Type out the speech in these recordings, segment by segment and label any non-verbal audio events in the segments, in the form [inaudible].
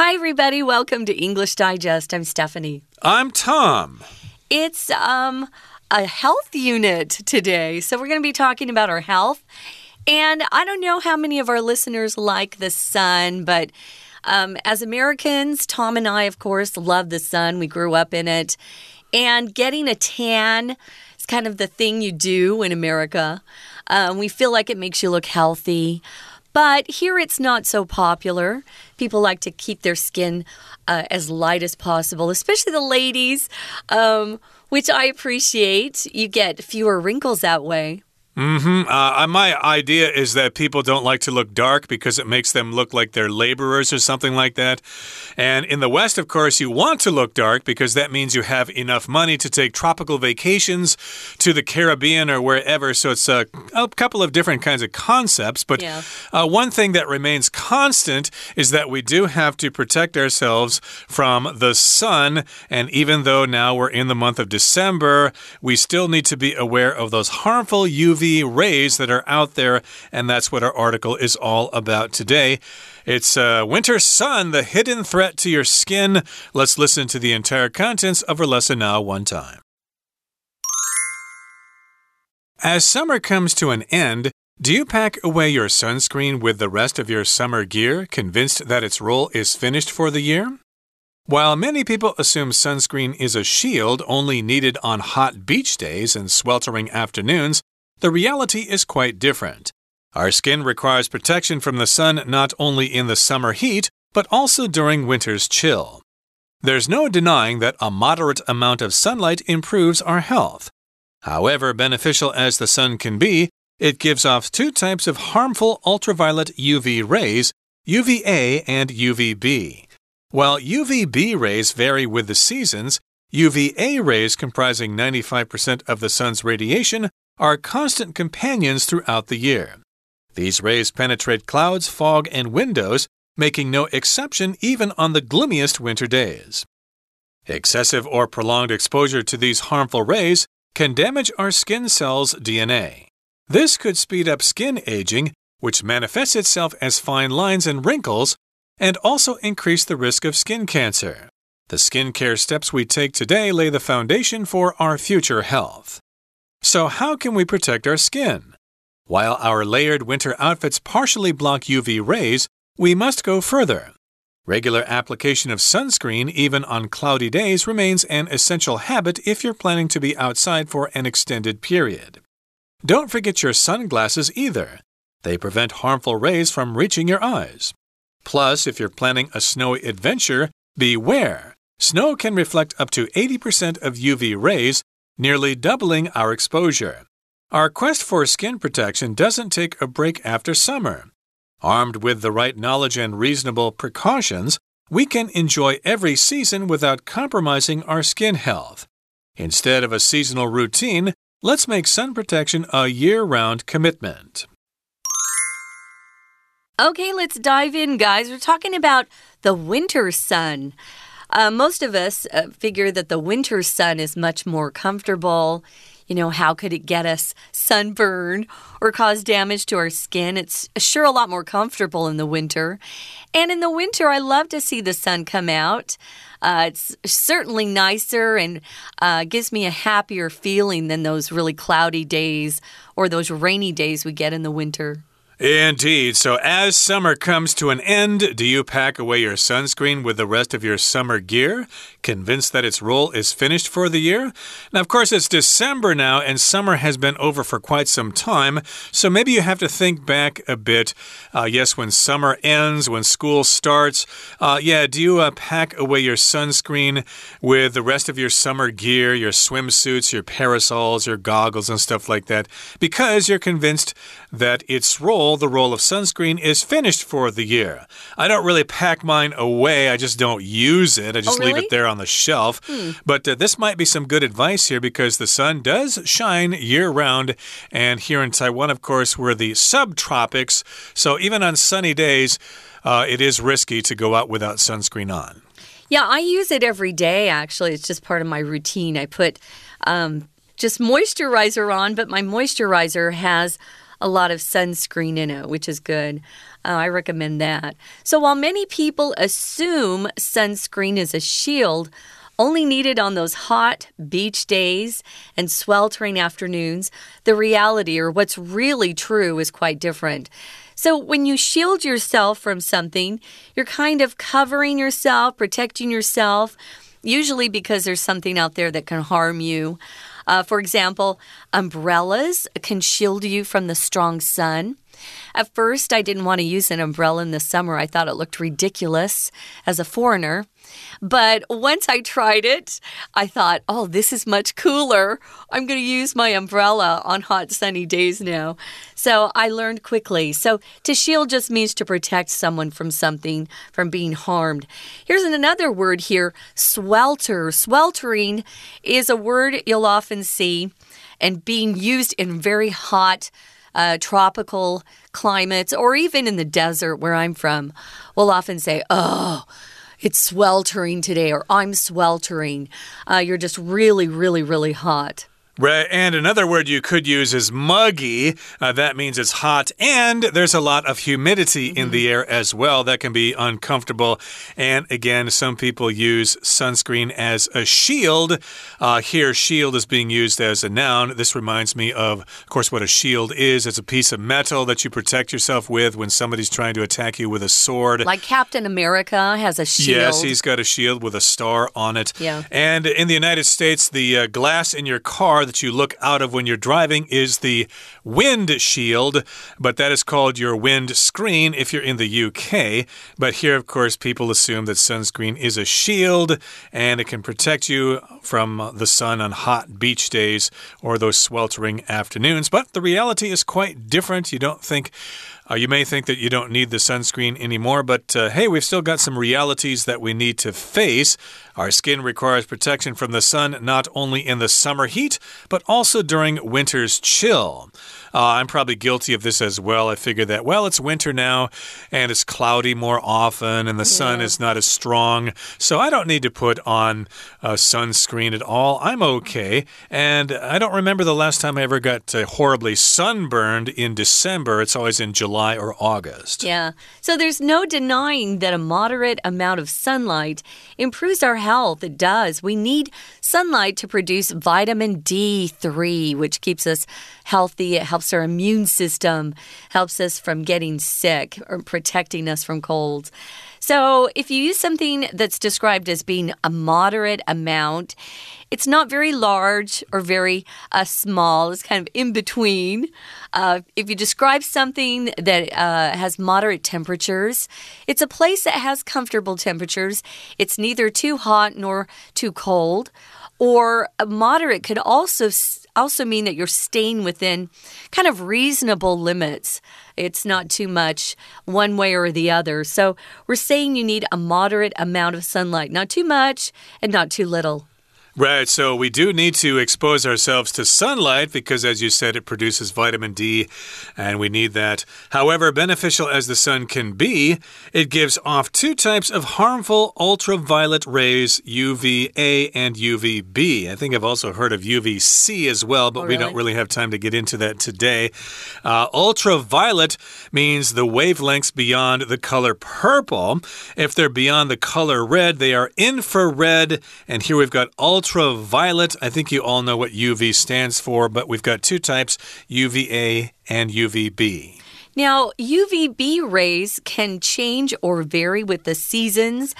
Hi, everybody. Welcome to English Digest. I'm Stephanie. I'm Tom. It's um a health unit today. So we're going to be talking about our health. And I don't know how many of our listeners like the sun, but um, as Americans, Tom and I, of course, love the sun. We grew up in it. And getting a tan is kind of the thing you do in America. Um, we feel like it makes you look healthy. But here it's not so popular. People like to keep their skin uh, as light as possible, especially the ladies, um, which I appreciate. You get fewer wrinkles that way. Mm-hmm. Uh, my idea is that people don't like to look dark because it makes them look like they're laborers or something like that. And in the West, of course, you want to look dark because that means you have enough money to take tropical vacations to the Caribbean or wherever. So it's a, a couple of different kinds of concepts. But Yeah. uh, one thing that remains constant is that we do have to protect ourselves from the sun. And even though now we're in the month of December, we still need to be aware of those harmful UV rays that are out there. And that's what our article is all about today. It's uh, Winter Sun, the hidden threat to your skin. Let's listen to the entire contents of our lesson now, one time. As summer comes to an end, do you pack away your sunscreen with the rest of your summer gear, convinced that its role is finished for the year? While many people assume sunscreen is a shield only needed on hot beach days and sweltering afternoons, the reality is quite different. Our skin requires protection from the sun not only in the summer heat, but also during winter's chill. There's no denying that a moderate amount of sunlight improves our health. However beneficial as the sun can be, it gives off two types of harmful ultraviolet UV rays, UVA and UVB. While UVB rays vary with the seasons, UVA rays, comprising 95% of the sun's radiation, are constant companions throughout the year. These rays penetrate clouds, fog, and windows, making no exception even on the gloomiest winter days. Excessive or prolonged exposure to these harmful rays can damage our skin cells' DNA. This could speed up skin aging, which manifests itself as fine lines and wrinkles, and also increase the risk of skin cancer. The skincare steps we take today lay the foundation for our future health. So, how can we protect our skin? While our layered winter outfits partially block UV rays, we must go further. Regular application of sunscreen, even on cloudy days, remains an essential habit if you're planning to be outside for an extended period. Don't forget your sunglasses either. They prevent harmful rays from reaching your eyes. Plus, if you're planning a snowy adventure, beware. Snow can reflect up to 80% of UV rays, nearly doubling our exposure. Our quest for skin protection doesn't take a break after summer. Armed with the right knowledge and reasonable precautions, we can enjoy every season without compromising our skin health. Instead of a seasonal routine, let's make sun protection a year round commitment. Okay, let's dive in, guys. We're talking about the winter sun. Uh, most of us uh, figure that the winter sun is much more comfortable. You know, how could it get us sunburned or cause damage to our skin? It's sure a lot more comfortable in the winter. And in the winter, I love to see the sun come out. Uh, it's certainly nicer and uh, gives me a happier feeling than those really cloudy days or those rainy days we get in the winter. Indeed. So, as summer comes to an end, do you pack away your sunscreen with the rest of your summer gear, convinced that its role is finished for the year? Now, of course, it's December now, and summer has been over for quite some time. So, maybe you have to think back a bit. Uh, yes, when summer ends, when school starts, uh, yeah, do you uh, pack away your sunscreen with the rest of your summer gear, your swimsuits, your parasols, your goggles, and stuff like that? Because you're convinced that its role, the role of sunscreen, is finished for the year. I don't really pack mine away, I just don't use it. I just Oh, leave it there on the shelf. But uh, this might be some good advice here because the sun does shine year round. And here in Taiwan, of course, we're the subtropics. So even on sunny days, uh, it is risky to go out without sunscreen on. Yeah, I use it every day, actually. It's just part of my routine. I put um, just moisturizer on, but my moisturizer has a lot of sunscreen in it, which is good. Uh, I recommend that. So while many people assume sunscreen is a shield, only needed on those hot beach days and sweltering afternoons, the reality or what's really true is quite different. So, when you shield yourself from something, you're kind of covering yourself, protecting yourself, usually because there's something out there that can harm you. Uh, for example, umbrellas can shield you from the strong sun. At first, I didn't want to use an umbrella in the summer. I thought it looked ridiculous as a foreigner. But once I tried it, I thought, oh, this is much cooler. I'm going to use my umbrella on hot, sunny days now. So I learned quickly. So to shield just means to protect someone from something, from being harmed. Here's another word here swelter. Sweltering is a word you'll often see and being used in very hot, uh, tropical climates, or even in the desert where I'm from, we'll often say, oh, it's sweltering today, or I'm sweltering. Uh, you're just really, really, really hot. Right, and another word you could use is muggy. Uh, that means it's hot, and there's a lot of humidity mm -hmm. in the mm-hmm. air as well. That can be uncomfortable. And again, some people use sunscreen as a shield. Uh, here, shield is being used as a noun. This reminds me of, of course, what a shield is. It's a piece of metal that you protect yourself with when somebody's trying to attack you with a sword. Like Captain America has a shield. Yes, he's got a shield with a star on it. Yeah. And in the United States, the uh, glass in your car that you look out of when you're driving is the wind shield, but that is called your wind screen if you're in the UK. But here, of course, people assume that sunscreen is a shield and it can protect you from the sun on hot beach days or those sweltering afternoons. But the reality is quite different. You don't think uh, you may think that you don't need the sunscreen anymore, but uh, hey, we've still got some realities that we need to face. Our skin requires protection from the sun not only in the summer heat, but also during winter's chill. Uh, I'm probably guilty of this as well. I figure that, well, it's winter now and it's cloudy more often and the sun is not as strong. So I don't need to put on uh, sunscreen at all. I'm okay. And I don't remember the last time I ever got uh, horribly sunburned in December. It's always in July or August. Yeah. So there's no denying that a moderate amount of sunlight improves our health. It does. We need sunlight to produce vitamin D3, which keeps us healthy. It helps our immune system, helps us from getting sick or protecting us from colds. So, if you use something that's described as being a moderate amount, it's not very large or very uh, small. It's kind of in between. Uh, if you describe something that uh, has moderate temperatures, it's a place that has comfortable temperatures. It's neither too hot nor too cold. Or moderate could also also mean that you're staying within kind of reasonable limits. It's not too much one way or the other. So we're saying you need a moderate amount of sunlight, not too much and not too little. Right, so we do need to expose ourselves to sunlight because, as you said, it produces vitamin D, and we need that. However, beneficial as the sun can be, it gives off two types of harmful ultraviolet rays UVA and UVB. I think I've also heard of UVC as well, but oh, really? we don't really have time to get into that today. Uh, ultraviolet means the wavelengths beyond the color purple. If they're beyond the color red, they are infrared, and here we've got ultraviolet ultraviolet. I think you all know what UV stands for, but we've got two types UVA and UVB. Now, UVB rays can change or vary with the seasons.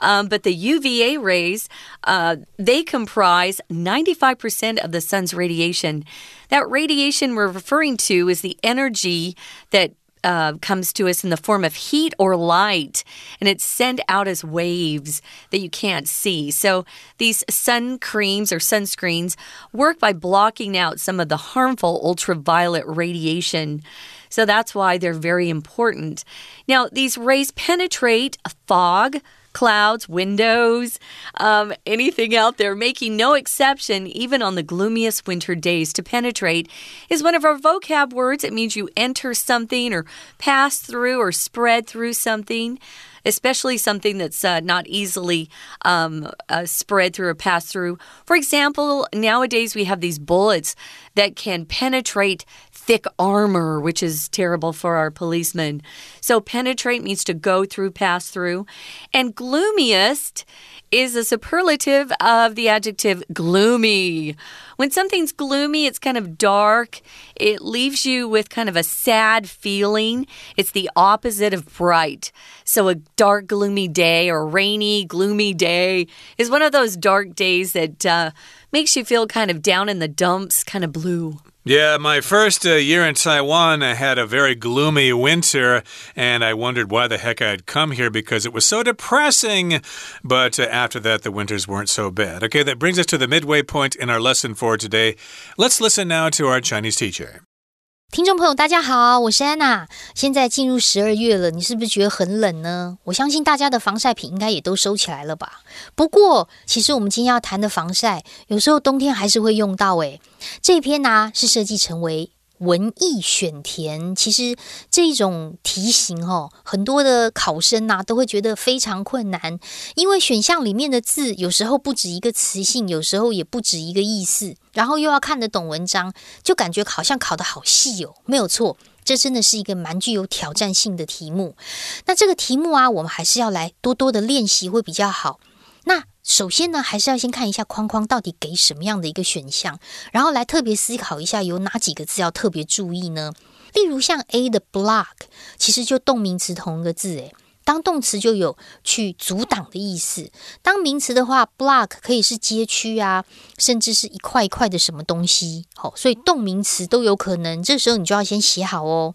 Um, but the UVA rays, uh, they comprise 95% of the sun's radiation. That radiation we're referring to is the energy that uh, comes to us in the form of heat or light, and it's sent out as waves that you can't see. So these sun creams or sunscreens work by blocking out some of the harmful ultraviolet radiation. So that's why they're very important. Now, these rays penetrate fog, clouds, windows, um, anything out there, making no exception, even on the gloomiest winter days. To penetrate is one of our vocab words. It means you enter something or pass through or spread through something especially something that's uh, not easily um, uh, spread through or passed through. For example, nowadays we have these bullets that can penetrate thick armor, which is terrible for our policemen. So penetrate means to go through, pass through. And gloomiest is a superlative of the adjective gloomy. When something's gloomy, it's kind of dark. It leaves you with kind of a sad feeling. It's the opposite of bright. So, a dark, gloomy day or rainy, gloomy day is one of those dark days that uh, makes you feel kind of down in the dumps, kind of blue. Yeah, my first uh, year in Taiwan, I had a very gloomy winter, and I wondered why the heck I'd come here because it was so depressing. But uh, after that, the winters weren't so bad. Okay, that brings us to the midway point in our lesson for today. Let's listen now to our Chinese teacher. 听众朋友，大家好，我是安娜。现在进入十二月了，你是不是觉得很冷呢？我相信大家的防晒品应该也都收起来了吧。不过，其实我们今天要谈的防晒，有时候冬天还是会用到。诶，这篇呢是设计成为。文艺选填，其实这种题型哦，很多的考生呐都会觉得非常困难，因为选项里面的字有时候不止一个词性，有时候也不止一个意思，然后又要看得懂文章，就感觉好像考得好细哦。没有错，这真的是一个蛮具有挑战性的题目。那这个题目啊，我们还是要来多多的练习会比较好。那首先呢，还是要先看一下框框到底给什么样的一个选项，然后来特别思考一下有哪几个字要特别注意呢？例如像 A 的 block，其实就动名词同一个字，诶。当动词就有去阻挡的意思，当名词的话，block 可以是街区啊，甚至是一块一块的什么东西。好，所以动名词都有可能。这时候你就要先写好哦。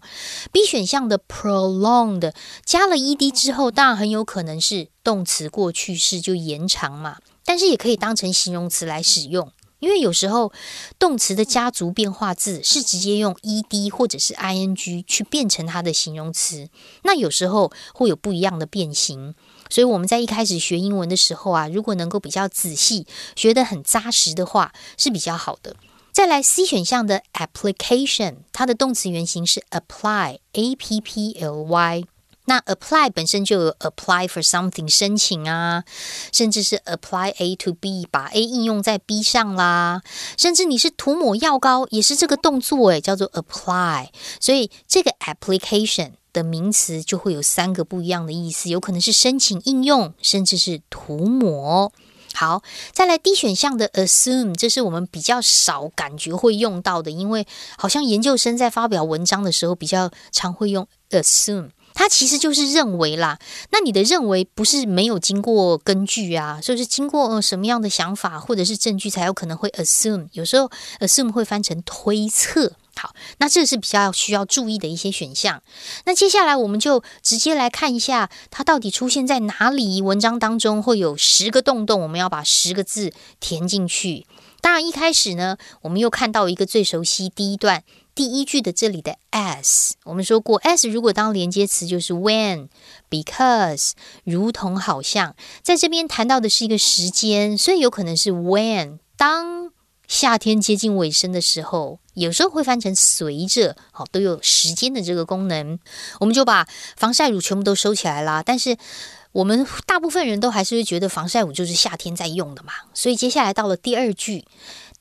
B 选项的 prolonged 加了 ed 之后，当然很有可能是动词过去式就延长嘛，但是也可以当成形容词来使用。因为有时候动词的家族变化字是直接用 ed 或者是 ing 去变成它的形容词，那有时候会有不一样的变形。所以我们在一开始学英文的时候啊，如果能够比较仔细，学得很扎实的话，是比较好的。再来 C 选项的 application，它的动词原形是 apply，a p p l y。那 apply 本身就有 apply for something 申请啊，甚至是 apply A to B 把 A 应用在 B 上啦，甚至你是涂抹药膏也是这个动作诶，叫做 apply。所以这个 application 的名词就会有三个不一样的意思，有可能是申请应用，甚至是涂抹。好，再来 D 选项的 assume，这是我们比较少感觉会用到的，因为好像研究生在发表文章的时候比较常会用 assume。它其实就是认为啦，那你的认为不是没有经过根据啊，就是经过什么样的想法或者是证据才有可能会 assume。有时候 assume 会翻成推测。好，那这是比较需要注意的一些选项。那接下来我们就直接来看一下它到底出现在哪里。文章当中会有十个洞洞，我们要把十个字填进去。当然一开始呢，我们又看到一个最熟悉第一段。第一句的这里的 as，我们说过 as 如果当连接词就是 when，because，如同好像，在这边谈到的是一个时间，所以有可能是 when，当夏天接近尾声的时候，有时候会翻成随着，好都有时间的这个功能，我们就把防晒乳全部都收起来啦。但是我们大部分人都还是会觉得防晒乳就是夏天在用的嘛，所以接下来到了第二句。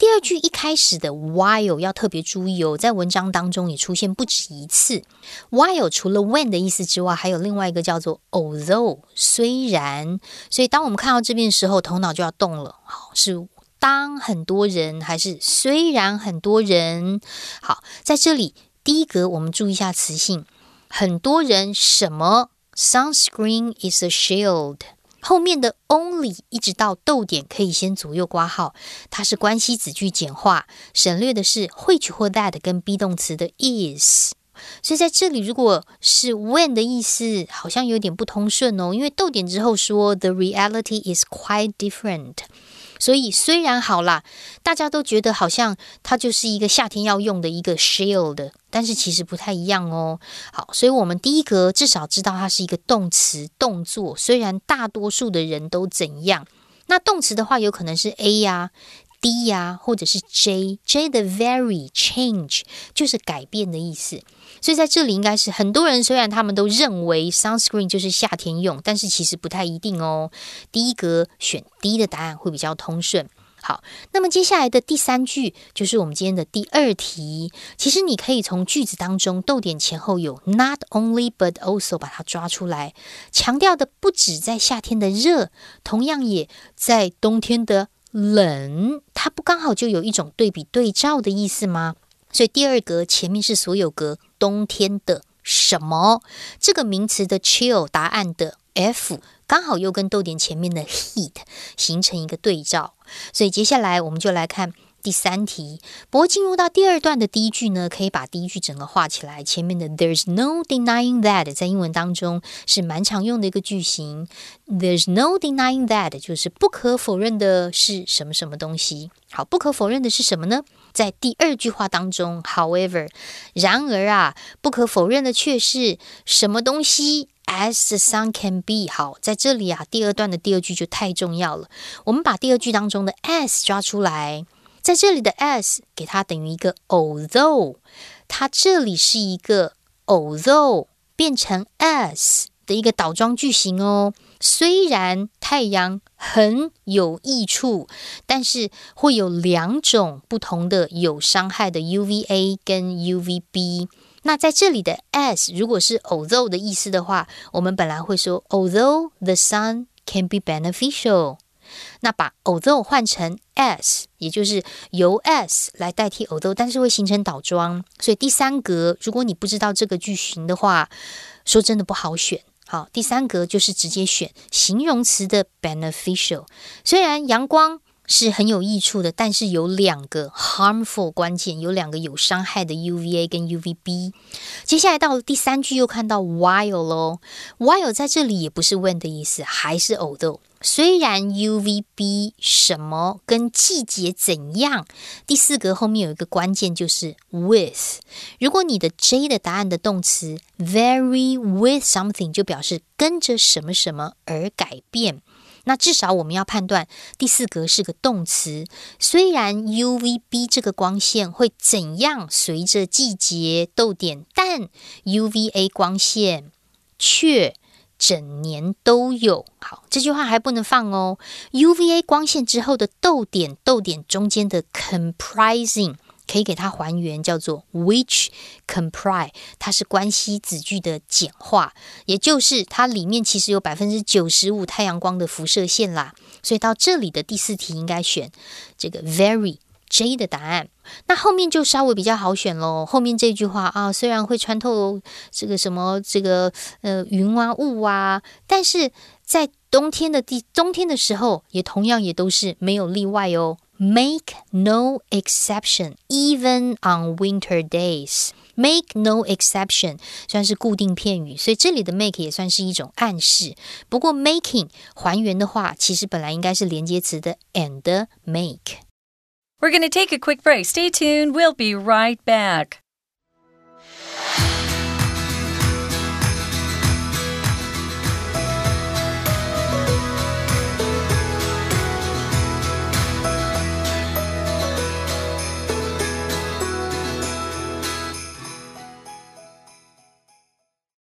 第二句一开始的 while 要特别注意哦，在文章当中也出现不止一次。while 除了 when 的意思之外，还有另外一个叫做 although 虽然。所以当我们看到这边的时候，头脑就要动了。好，是当很多人还是虽然很多人？好，在这里第一格我们注意一下词性，很多人什么 sunscreen is a shield。后面的 only 一直到逗点可以先左右挂号，它是关系子句简化，省略的是 which 或 that 跟 be 动词的 is。所以在这里，如果是 when 的意思，好像有点不通顺哦，因为逗点之后说 the reality is quite different。所以虽然好啦，大家都觉得好像它就是一个夏天要用的一个 shield，但是其实不太一样哦。好，所以我们第一格至少知道它是一个动词动作。虽然大多数的人都怎样，那动词的话有可能是 A 呀。D 呀，或者是 J，J 的 very change 就是改变的意思，所以在这里应该是很多人虽然他们都认为 sunscreen 就是夏天用，但是其实不太一定哦。第一格选 D 的答案会比较通顺。好，那么接下来的第三句就是我们今天的第二题。其实你可以从句子当中逗点前后有 not only but also 把它抓出来，强调的不止在夏天的热，同样也在冬天的冷。它不刚好就有一种对比对照的意思吗？所以第二格前面是所有格冬天的什么这个名词的 chill 答案的 F。刚好又跟逗点前面的 heat 形成一个对照，所以接下来我们就来看第三题。不过进入到第二段的第一句呢，可以把第一句整个画起来。前面的 There's no denying that 在英文当中是蛮常用的一个句型。There's no denying that 就是不可否认的是什么什么东西。好，不可否认的是什么呢？在第二句话当中，However，然而啊，不可否认的却是什么东西？As the sun can be，好，在这里啊，第二段的第二句就太重要了。我们把第二句当中的 as 抓出来，在这里的 as 给它等于一个 although，它这里是一个 although 变成 as 的一个倒装句型哦。虽然太阳很有益处，但是会有两种不同的有伤害的 UVA 跟 UVB。那在这里的 as 如果是 although 的意思的话，我们本来会说 although the sun can be beneficial。那把 although 换成 as，也就是由 as 来代替 although，但是会形成倒装。所以第三格，如果你不知道这个句型的话，说真的不好选。好，第三格就是直接选形容词的 beneficial。虽然阳光。是很有益处的，但是有两个 harmful 关键，有两个有伤害的 UVA 跟 UVB。接下来到第三句，又看到 while 喽，while 在这里也不是 when 的意思，还是 although。虽然 UVB 什么跟季节怎样，第四格后面有一个关键就是 with。如果你的 J 的答案的动词 vary with something，就表示跟着什么什么而改变。那至少我们要判断第四格是个动词。虽然 UVB 这个光线会怎样随着季节逗点，但 UVA 光线却整年都有。好，这句话还不能放哦。UVA 光线之后的逗点，逗点中间的 comprising。可以给它还原，叫做 which comprise，它是关系子句的简化，也就是它里面其实有百分之九十五太阳光的辐射线啦。所以到这里的第四题应该选这个 very J 的答案。那后面就稍微比较好选喽。后面这句话啊，虽然会穿透这个什么这个呃云啊雾啊，但是在冬天的第冬天的时候，也同样也都是没有例外哦。Make no exception, even on winter days. Make no exception 算是固定片语，所以这里的 make 也算是一种暗示。不过 making 还原的话，其实本来应该是连接词的 and make。We're going to take a quick break. Stay tuned. We'll be right back.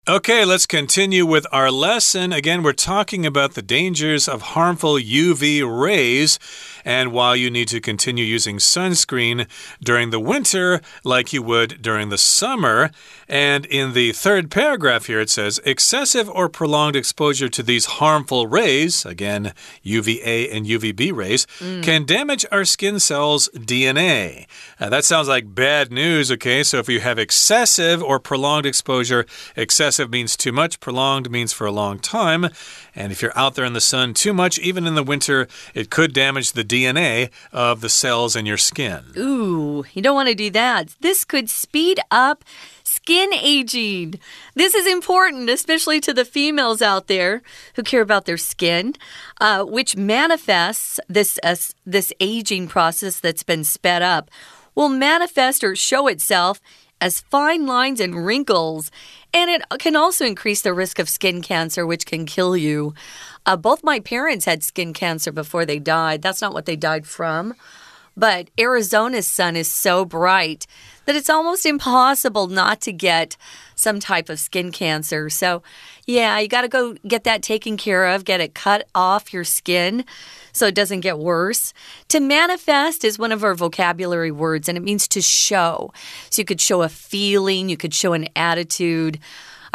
Okay, let's continue with our lesson. Again, we're talking about the dangers of harmful UV rays and why you need to continue using sunscreen during the winter like you would during the summer. And in the third paragraph here, it says excessive or prolonged exposure to these harmful rays, again, UVA and UVB rays, mm. can damage our skin cells' DNA. Uh, that sounds like bad news, okay? So if you have excessive or prolonged exposure, excessive Excessive means too much, prolonged means for a long time. And if you're out there in the sun too much, even in the winter, it could damage the DNA of the cells in your skin. Ooh, you don't want to do that. This could speed up skin aging. This is important, especially to the females out there who care about their skin, uh, which manifests this uh, this aging process that's been sped up will manifest or show itself as fine lines and wrinkles, and it can also increase the risk of skin cancer, which can kill you. Uh, both my parents had skin cancer before they died. That's not what they died from. But Arizona's sun is so bright that it's almost impossible not to get some type of skin cancer. So, yeah, you got to go get that taken care of, get it cut off your skin so it doesn't get worse. To manifest is one of our vocabulary words, and it means to show. So you could show a feeling, you could show an attitude.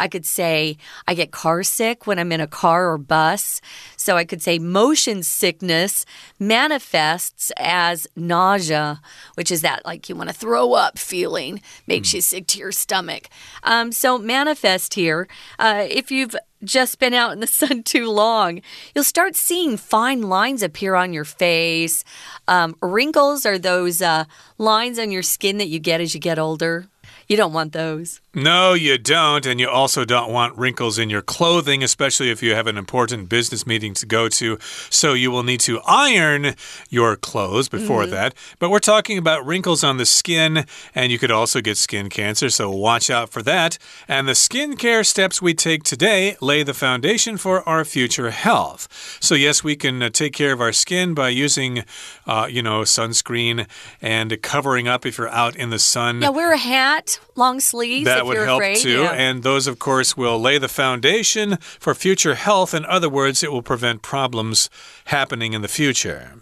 I could say I get car sick when I'm in a car or bus. So I could say motion sickness manifests as nausea, which is that like you want to throw up feeling, makes mm. you sick to your stomach. Um, so manifest here. Uh, if you've just been out in the [laughs] sun too long, you'll start seeing fine lines appear on your face. Um, wrinkles are those uh, lines on your skin that you get as you get older. You don't want those. No, you don't. And you also don't want wrinkles in your clothing, especially if you have an important business meeting to go to. So you will need to iron your clothes before mm -hmm. that. But we're talking about wrinkles on the skin, and you could also get skin cancer. So watch out for that. And the skincare steps we take today lay the foundation for our future health. So, yes, we can uh, take care of our skin by using, uh, you know, sunscreen and covering up if you're out in the sun. Yeah, wear a hat, long sleeves. That that would help afraid, too. Yeah. And those, of course, will lay the foundation for future health. In other words, it will prevent problems happening in the future.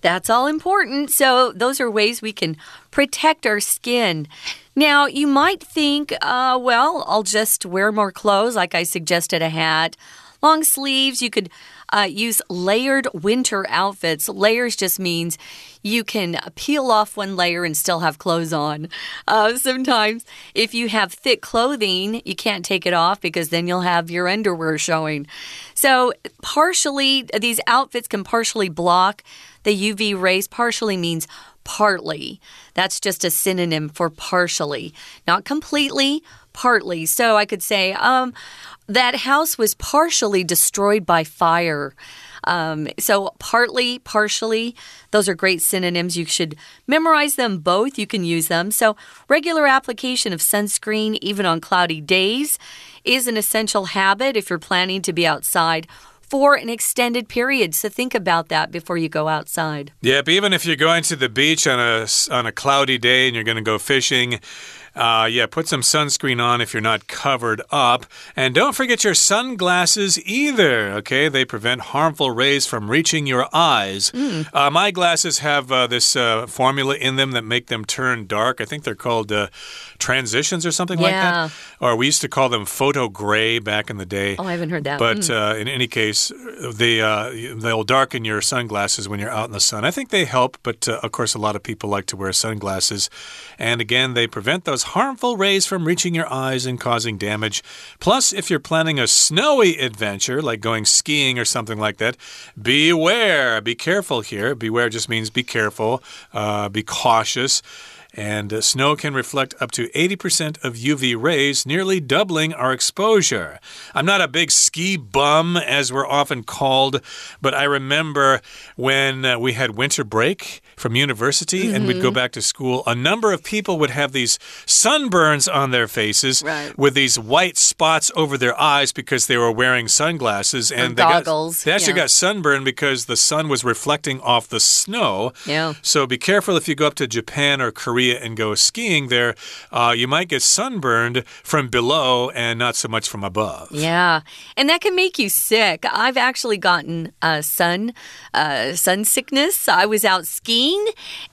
That's all important. So, those are ways we can protect our skin. Now, you might think, uh, well, I'll just wear more clothes, like I suggested a hat, long sleeves. You could uh, use layered winter outfits. Layers just means you can peel off one layer and still have clothes on. Uh, sometimes, if you have thick clothing, you can't take it off because then you'll have your underwear showing. So, partially, these outfits can partially block the UV rays, partially means partly. That's just a synonym for partially, not completely, partly. So I could say, um, that house was partially destroyed by fire. Um, so, partly, partially, those are great synonyms. You should memorize them both. You can use them. So, regular application of sunscreen, even on cloudy days, is an essential habit if you're planning to be outside for an extended period. So think about that before you go outside. Yep, even if you're going to the beach on a on a cloudy day and you're going to go fishing, uh, yeah, put some sunscreen on if you're not covered up. And don't forget your sunglasses either, okay? They prevent harmful rays from reaching your eyes. Mm. Uh, my glasses have uh, this uh, formula in them that make them turn dark. I think they're called uh, transitions or something yeah. like that. Or we used to call them photo gray back in the day. Oh, I haven't heard that. But mm. in any case, they, they'll darken your sunglasses when you're out in the sun. I think they help, but of course, a lot of people like to wear sunglasses. And again, they prevent those harmful rays from reaching your eyes and causing damage. Plus, if you're planning a snowy adventure, like going skiing or something like that, beware. Be careful here. Beware just means be careful, uh, be cautious. And uh, snow can reflect up to 80% of UV rays, nearly doubling our exposure. I'm not a big ski bum, as we're often called, but I remember when uh, we had winter break from university mm -hmm. and we'd go mm-hmm. back to school, a number of people would have these sunburns on their faces right. with these white spots over their eyes because they were wearing sunglasses and or they goggles. Got, they actually yeah. got sunburned because the sun was reflecting off the snow. Yeah. So be careful if you go up to Japan or Korea and go skiing there. Uh, you might get sunburned from below and not so much from above. Yeah, and that can make you sick. I've actually gotten uh, sun uh, sun sickness. I was out skiing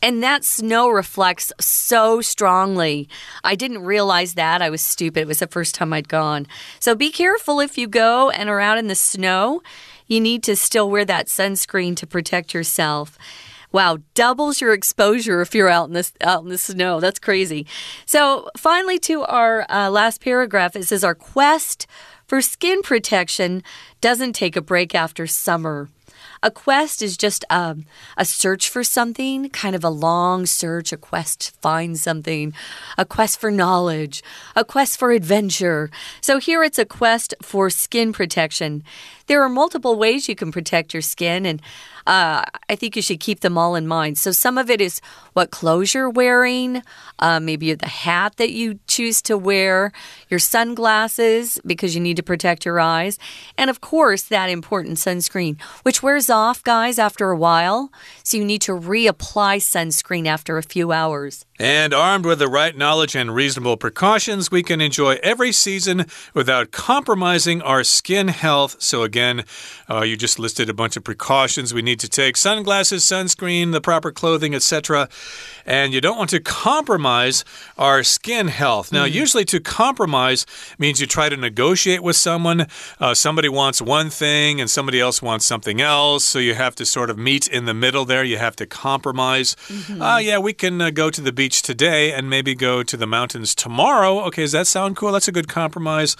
and that snow reflects so strongly. I didn't realize that. I was stupid. It was the first time I'd gone. So be careful if you go and are out in the snow. You need to still wear that sunscreen to protect yourself. Wow, doubles your exposure if you're out in the out in the snow. That's crazy. So, finally, to our uh, last paragraph, it says our quest for skin protection doesn't take a break after summer. A quest is just um, a search for something, kind of a long search, a quest to find something, a quest for knowledge, a quest for adventure. So here it's a quest for skin protection. There are multiple ways you can protect your skin, and uh, I think you should keep them all in mind. So, some of it is what clothes you're wearing, uh, maybe the hat that you choose to wear, your sunglasses because you need to protect your eyes, and of course, that important sunscreen, which wears off, guys, after a while. So you need to reapply sunscreen after a few hours. And armed with the right knowledge and reasonable precautions, we can enjoy every season without compromising our skin health. So, again, uh, you just listed a bunch of precautions we need to take sunglasses, sunscreen, the proper clothing, etc. And you don't want to compromise our skin health. Now, mm. usually to compromise means you try to negotiate with someone. Uh, somebody wants one thing and somebody else wants something else. So, you have to sort of meet in the middle there. You have to compromise. Mm -hmm. uh, yeah, we can uh, go to the beach beach today and maybe go to the mountains tomorrow. Okay, does that sound cool? That's a good compromise.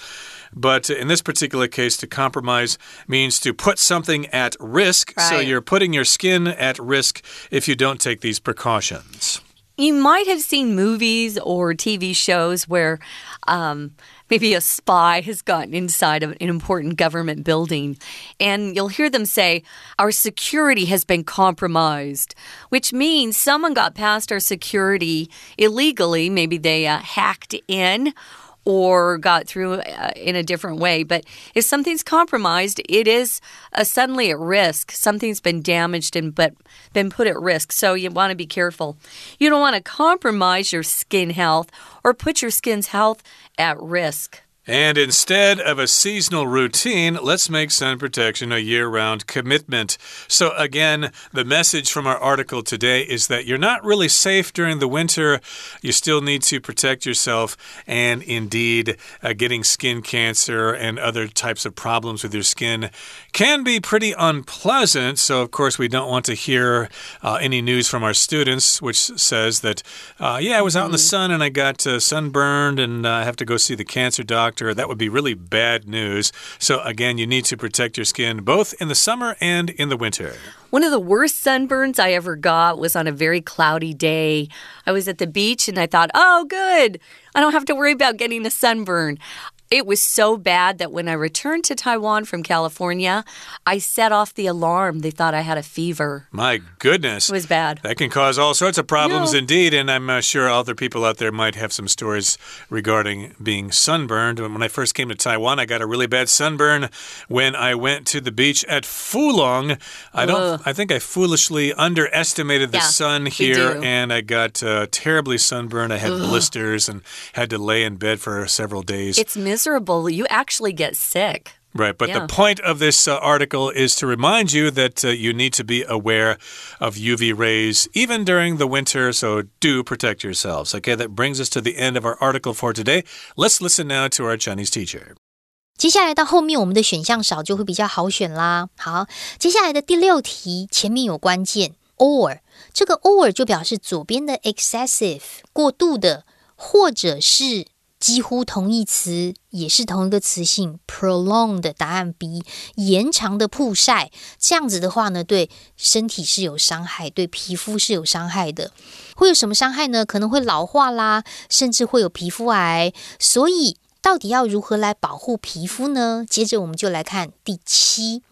But in this particular case, to compromise means to put something at risk. Right. So you're putting your skin at risk if you don't take these precautions. You might have seen movies or TV shows where um, maybe a spy has gotten inside of an important government building, and you'll hear them say, Our security has been compromised, which means someone got past our security illegally. Maybe they uh, hacked in or got through uh, in a different way. But if something's compromised, it is uh, suddenly at risk. Something's been damaged and but been put at risk. So you want to be careful. You don't want to compromise your skin health or put your skin's health at risk. And instead of a seasonal routine, let's make sun protection a year round commitment. So, again, the message from our article today is that you're not really safe during the winter. You still need to protect yourself. And indeed, uh, getting skin cancer and other types of problems with your skin can be pretty unpleasant. So, of course, we don't want to hear uh, any news from our students which says that, uh, yeah, I was out in the mm-hmm. sun and I got uh, sunburned and uh, I have to go see the cancer doctor doctor. That would be really bad news. So, again, you need to protect your skin both in the summer and in the winter. One of the worst sunburns I ever got was on a very cloudy day. I was at the beach and I thought, oh, good. I don't have to worry about getting a sunburn. It was so bad that when I returned to Taiwan from California, I set off the alarm. They thought I had a fever. My goodness. It was bad. That can cause all sorts of problems indeed. And I'm uh, sure other people out there might have some stories regarding being sunburned. When I first came to Taiwan, I got a really bad sunburn when I went to the beach at Fulong. I don't, Ugh. I think I foolishly underestimated the yeah, sun here and I got uh, terribly sunburned. I had Ugh. blisters and had to lay in bed for several days. It's miserable miserable. You actually get sick. Right, but yeah. the point of this uh, article is to remind you that uh, you need to be aware of UV rays even during the winter, so do protect yourselves. Okay, that brings us to the end of our article for today. Let's listen now to our Chinese teacher. 接下来到后面，我们的选项少就会比较好选啦。好，接下来的第六题前面有关键 or，这个 or 就表示左边的 excessive 过度的，或者是 几乎同义词也是同一个词性，prolonged 答案 B，延长的曝晒，这样子的话呢，对身体是有伤害，对皮肤是有伤害的。会有什么伤害呢？可能会老化啦，甚至会有皮肤癌。所以，到底要如何来保护皮肤呢？接着我们就来看第七、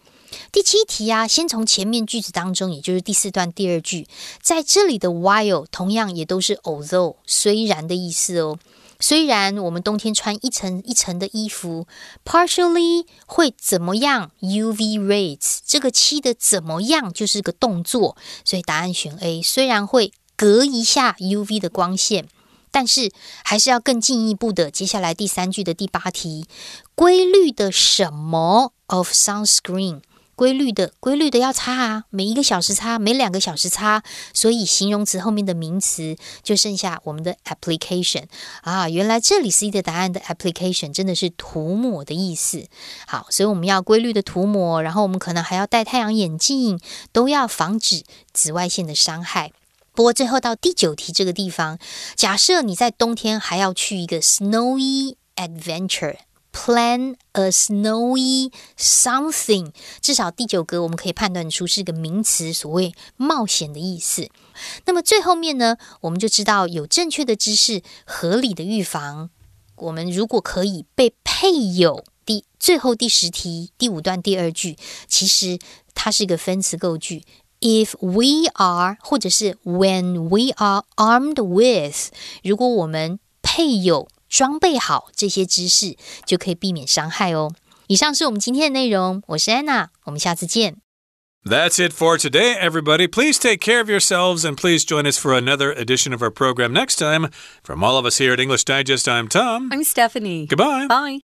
第七题啊。先从前面句子当中，也就是第四段第二句，在这里的 while 同样也都是 although 虽然的意思哦。虽然我们冬天穿一层一层的衣服，partially 会怎么样？UV rays 这个七的怎么样就是个动作，所以答案选 A。虽然会隔一下 UV 的光线，但是还是要更进一步的。接下来第三句的第八题，规律的什么 of sunscreen？规律的，规律的要擦啊，每一个小时擦，每两个小时擦。所以形容词后面的名词就剩下我们的 application 啊。原来这里 C 的答案的 application 真的是涂抹的意思。好，所以我们要规律的涂抹，然后我们可能还要戴太阳眼镜，都要防止紫外线的伤害。不过最后到第九题这个地方，假设你在冬天还要去一个 snowy adventure。Plan a snowy something，至少第九格我们可以判断出是个名词，所谓冒险的意思。那么最后面呢，我们就知道有正确的知识，合理的预防。我们如果可以被配有第最后第十题第五段第二句，其实它是一个分词构句。If we are，或者是 When we are armed with，如果我们配有。装备好这些知识，就可以避免伤害哦。以上是我们今天的内容，我是安娜，我们下次见。 That's it for today, everybody. Please take care of yourselves and please join us for another edition of our program next time. From all of us here at English Digest, I'm Tom. I'm Stephanie. Goodbye. Bye.